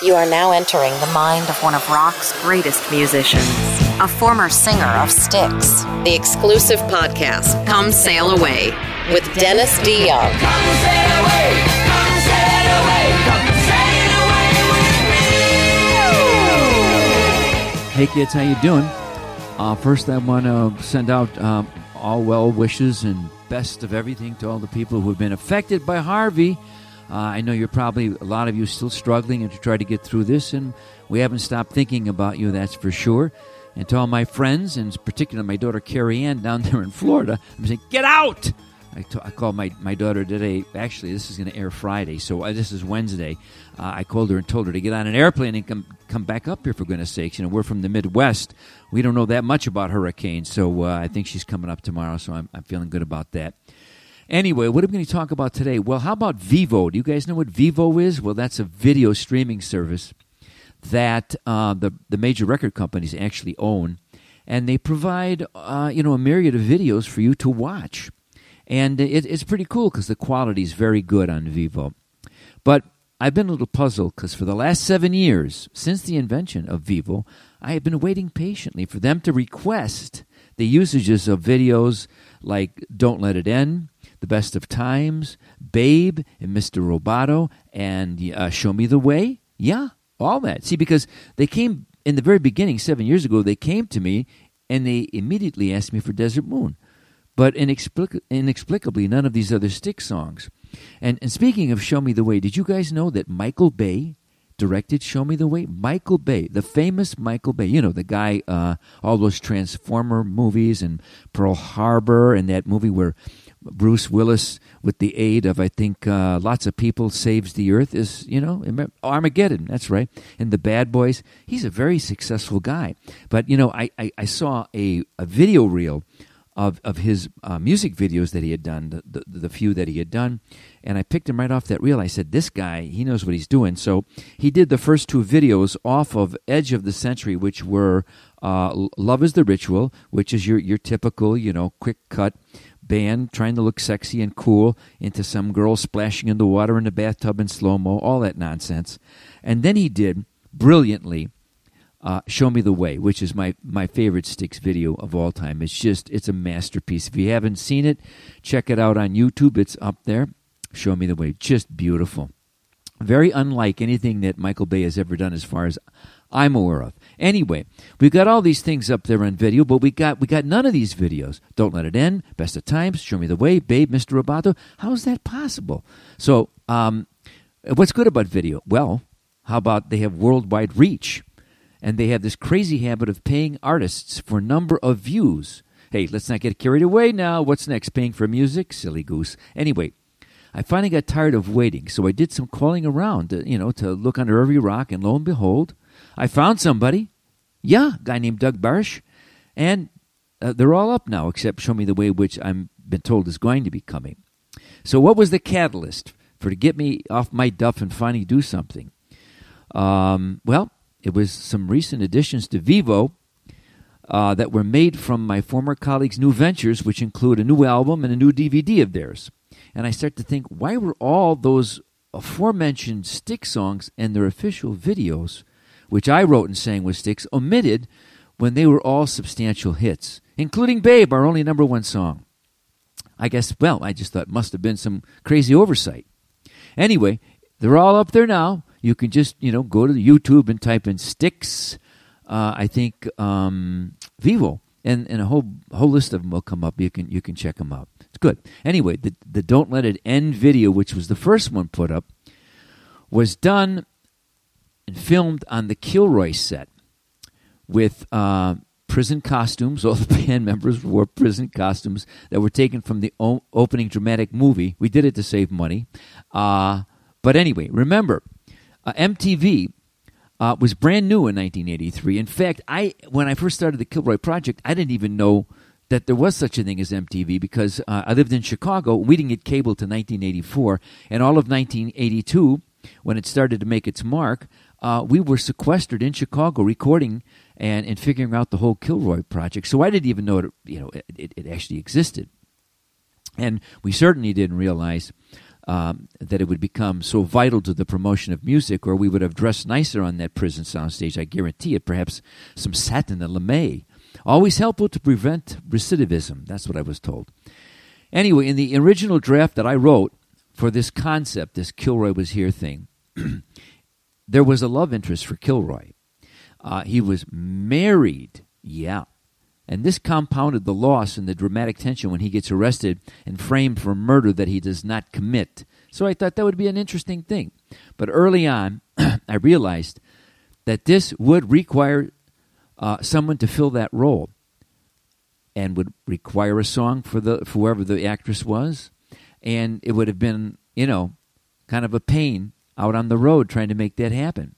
You are now entering the mind of one of rock's greatest musicians, a former singer of Styx. The exclusive podcast, Come Sail Away, with Dennis DeYoung. Come sail away, come sail away, come sail away with me. Hey kids, how you doing? Uh, first, I want to send out uh, all well wishes and best of everything to all the people who have been affected by Harvey. Uh, I know you're probably a lot of you still struggling and to try to get through this, and we haven't stopped thinking about you. That's for sure. And to all my friends, and particularly my daughter Carrie Ann down there in Florida, I'm saying, get out! I, t- I called my, my daughter today. Actually, this is going to air Friday, so uh, this is Wednesday. Uh, I called her and told her to get on an airplane and come come back up here for goodness sakes. You know, we're from the Midwest. We don't know that much about hurricanes, so uh, I think she's coming up tomorrow. So I'm, I'm feeling good about that. Anyway, what are we going to talk about today? Well, how about Vevo? Do you guys know what Vevo is? Well, that's a video streaming service that uh, the the major record companies actually own, and they provide uh, you know a myriad of videos for you to watch, and it, it's pretty cool because the quality is very good on Vevo. But I've been a little puzzled because for the last seven years, since the invention of Vevo, I have been waiting patiently for them to request the usages of videos like "Don't Let It End." The Best of Times, Babe, and Mr. Roboto, and uh, Show Me the Way. Yeah, all that. See, because they came in the very beginning, seven years ago, they came to me and they immediately asked me for Desert Moon. But inexplic- inexplicably, none of these other Styx songs. And, and speaking of Show Me the Way, did you guys know that Michael Bay directed Show Me the Way? Michael Bay, the famous Michael Bay. You know, the guy, uh, all those Transformer movies and Pearl Harbor and that movie where Bruce Willis, with the aid of I think uh, lots of people, saves the earth. Is you know Armageddon? That's right. And the Bad Boys. He's a very successful guy. But you know, I I, I saw a, a video reel of of his uh, music videos that he had done, the, the, the few that he had done, and I picked him right off that reel. I said, "This guy, he knows what he's doing." So he did the first two videos off of Edge of the Century, which were uh, "Love Is the Ritual," which is your your typical, you know, quick cut band trying to look sexy and cool into some girl splashing in the water in the bathtub in slow mo, all that nonsense. And then he did brilliantly uh, "Show Me the Way," which is my my favorite Styx video of all time. It's just it's a masterpiece. If you haven't seen it, check it out on YouTube. It's up there. "Show Me the Way," just beautiful. Very unlike anything that Michael Bay has ever done, as far as I'm aware of. Anyway, we've got all these things up there on video, but we got we got none of these videos. Don't let it end. Best of times. Show me the way, babe, Mr. Roboto. How is that possible? So, um, what's good about Vevo? Well, how about they have worldwide reach, and they have this crazy habit of paying artists for number of views. Hey, let's not get carried away now. What's next? Paying for music? Silly goose. Anyway, I finally got tired of waiting, so I did some calling around, you know, to look under every rock, and lo and behold, I found somebody. Yeah, guy named Doug Barish. And uh, they're all up now, except Show Me the Way, which I've been told is going to be coming. So, what was the catalyst for to get me off my duff and finally do something? Um, well, it was some recent additions to Vevo uh, that were made from my former colleagues' new ventures, which include a new album and a new DVD of theirs. And I start to think, why were all those aforementioned Styx songs and their official videos which I wrote and sang with Styx, omitted when they were all substantial hits, including Babe, our only number one song. I guess, well, I just thought must have been some crazy oversight. Anyway, they're all up there now. You can just, you know, go to YouTube and type in Styx, uh, I think, um, Vevo, and, and a whole whole list of them will come up. You can you can check them out. It's good. Anyway, the the Don't Let It End video, which was the first one put up, was done and filmed on the Kilroy set with uh, prison costumes. All the band members wore prison costumes that were taken from the o- opening dramatic movie. We did it to save money. Uh, but anyway, remember, uh, MTV uh, was brand new in 1983. In fact, I when I first started the Kilroy Project, I didn't even know that there was such a thing as MTV because uh, I lived in Chicago. We didn't get cable to 1984, and all of 1982, when it started to make its mark, uh, we were sequestered in Chicago recording and, and figuring out the whole Kilroy project. So I didn't even know it, you know, it, it, actually existed. And we certainly didn't realize um, that it would become so vital to the promotion of music, or we would have dressed nicer on that prison soundstage. I guarantee it. Perhaps some satin and lame. Always helpful to prevent recidivism. That's what I was told. Anyway, in the original draft that I wrote for this concept, this Kilroy was here thing, there was a love interest for Kilroy. Uh, he was married, yeah. And this compounded the loss and the dramatic tension when he gets arrested and framed for murder that he does not commit. So I thought that would be an interesting thing. But early on, I realized that this would require uh, someone to fill that role and would require a song for the for whoever the actress was, and it would have been you know kind of a pain out on the road trying to make that happen.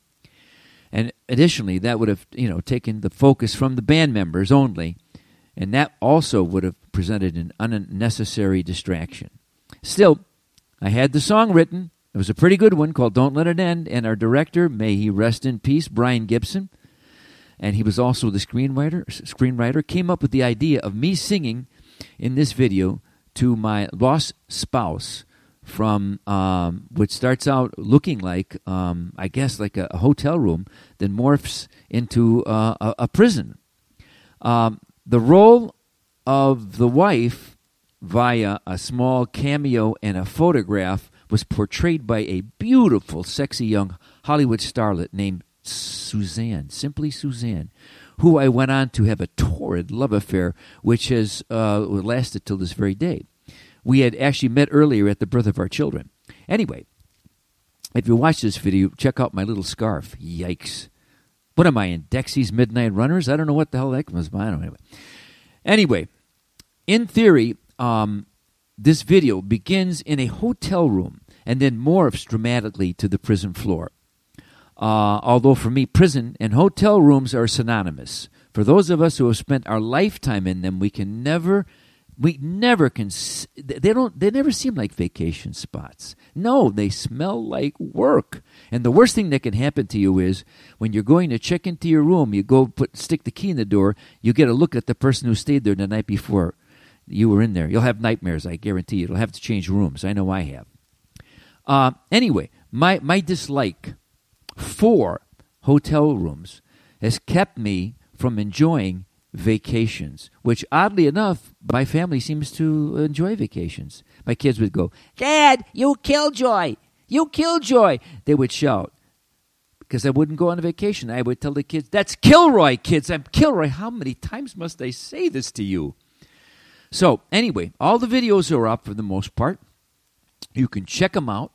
And additionally, that would have you know taken the focus from the band members only, and that also would have presented an unnecessary distraction. Still, I had the song written. It was a pretty good one called "Don't Let It End," and our director, may he rest in peace, Brian Gibson, and he was also the screenwriter. Screenwriter came up with the idea of me singing in this video to my lost spouse from um, which starts out looking like um, I guess like a, a, hotel room, then morphs into uh, a, a, prison. Um, the role of the wife via a small cameo and a photograph was portrayed by a beautiful, sexy young Hollywood starlet named Suzanne, simply Suzanne, who I went on to have a torrid love affair, which has uh, lasted till this very day. We had actually met earlier at the birth of our children. Anyway, if you watch this video, check out my little scarf. Yikes. What am I in Dexy's Midnight Runners? I don't know what the hell that was. I don't know. Anyway, anyway in theory, um, this video begins in a hotel room and then morphs dramatically to the prison floor. Uh, although for me, prison and hotel rooms are synonymous. For those of us who have spent our lifetime in them, we can never, we never can. They don't. They never seem like vacation spots. No, they smell like work. And the worst thing that can happen to you is when you're going to check into your room, you go put stick the key in the door, you get a look at the person who stayed there the night before you were in there. You'll have nightmares. I guarantee you. You'll have to change rooms. I know I have. Uh, anyway, my my dislike for hotel rooms has kept me from enjoying vacations, which oddly enough, my family seems to enjoy vacations. My kids would go, Dad, you killjoy! You killjoy! They would shout because I wouldn't go on a vacation. I would tell the kids, That's Kilroy, kids. I'm Kilroy. How many times must I say this to you? So, anyway, all the videos are up for the most part. You can check them out.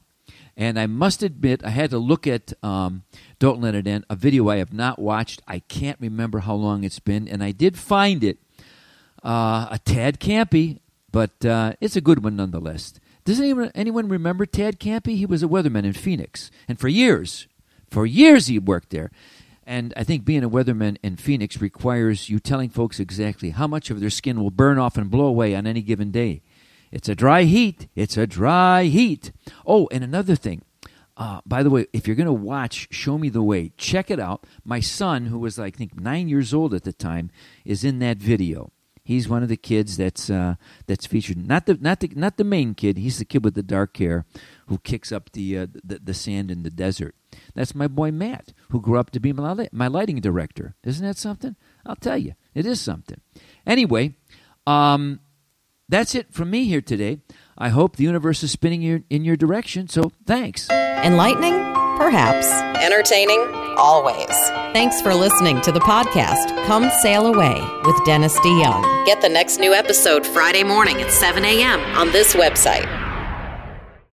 And I must admit, I had to look at um, Don't Let It End, a video I have not watched. I can't remember how long it's been, and I did find it uh, a tad campy, but uh, it's a good one nonetheless. Does anyone, anyone remember Tad Campy? He was a weatherman in Phoenix, and for years, for years he worked there. And I think being a weatherman in Phoenix requires you telling folks exactly how much of their skin will burn off and blow away on any given day. It's a dry heat. It's a dry heat. Oh, and another thing. Uh, by the way, if you're going to watch Show Me the Way, check it out. My son, who was, I think, nine years old at the time, is in that video. He's one of the kids that's uh, that's featured. Not the not the not the main kid. He's the kid with the dark hair who kicks up the uh, the, the, sand in the desert. That's my boy Matt, who grew up to be my, my lighting director. Isn't that something? I'll tell you, it is something. Anyway, um, that's it from me here today. I hope the universe is spinning your, in your direction, so thanks. Enlightening? Perhaps. Entertaining? Always. Thanks for listening to the podcast Come Sail Away with Dennis DeYoung. Get the next new episode Friday morning at 7 a.m. on this website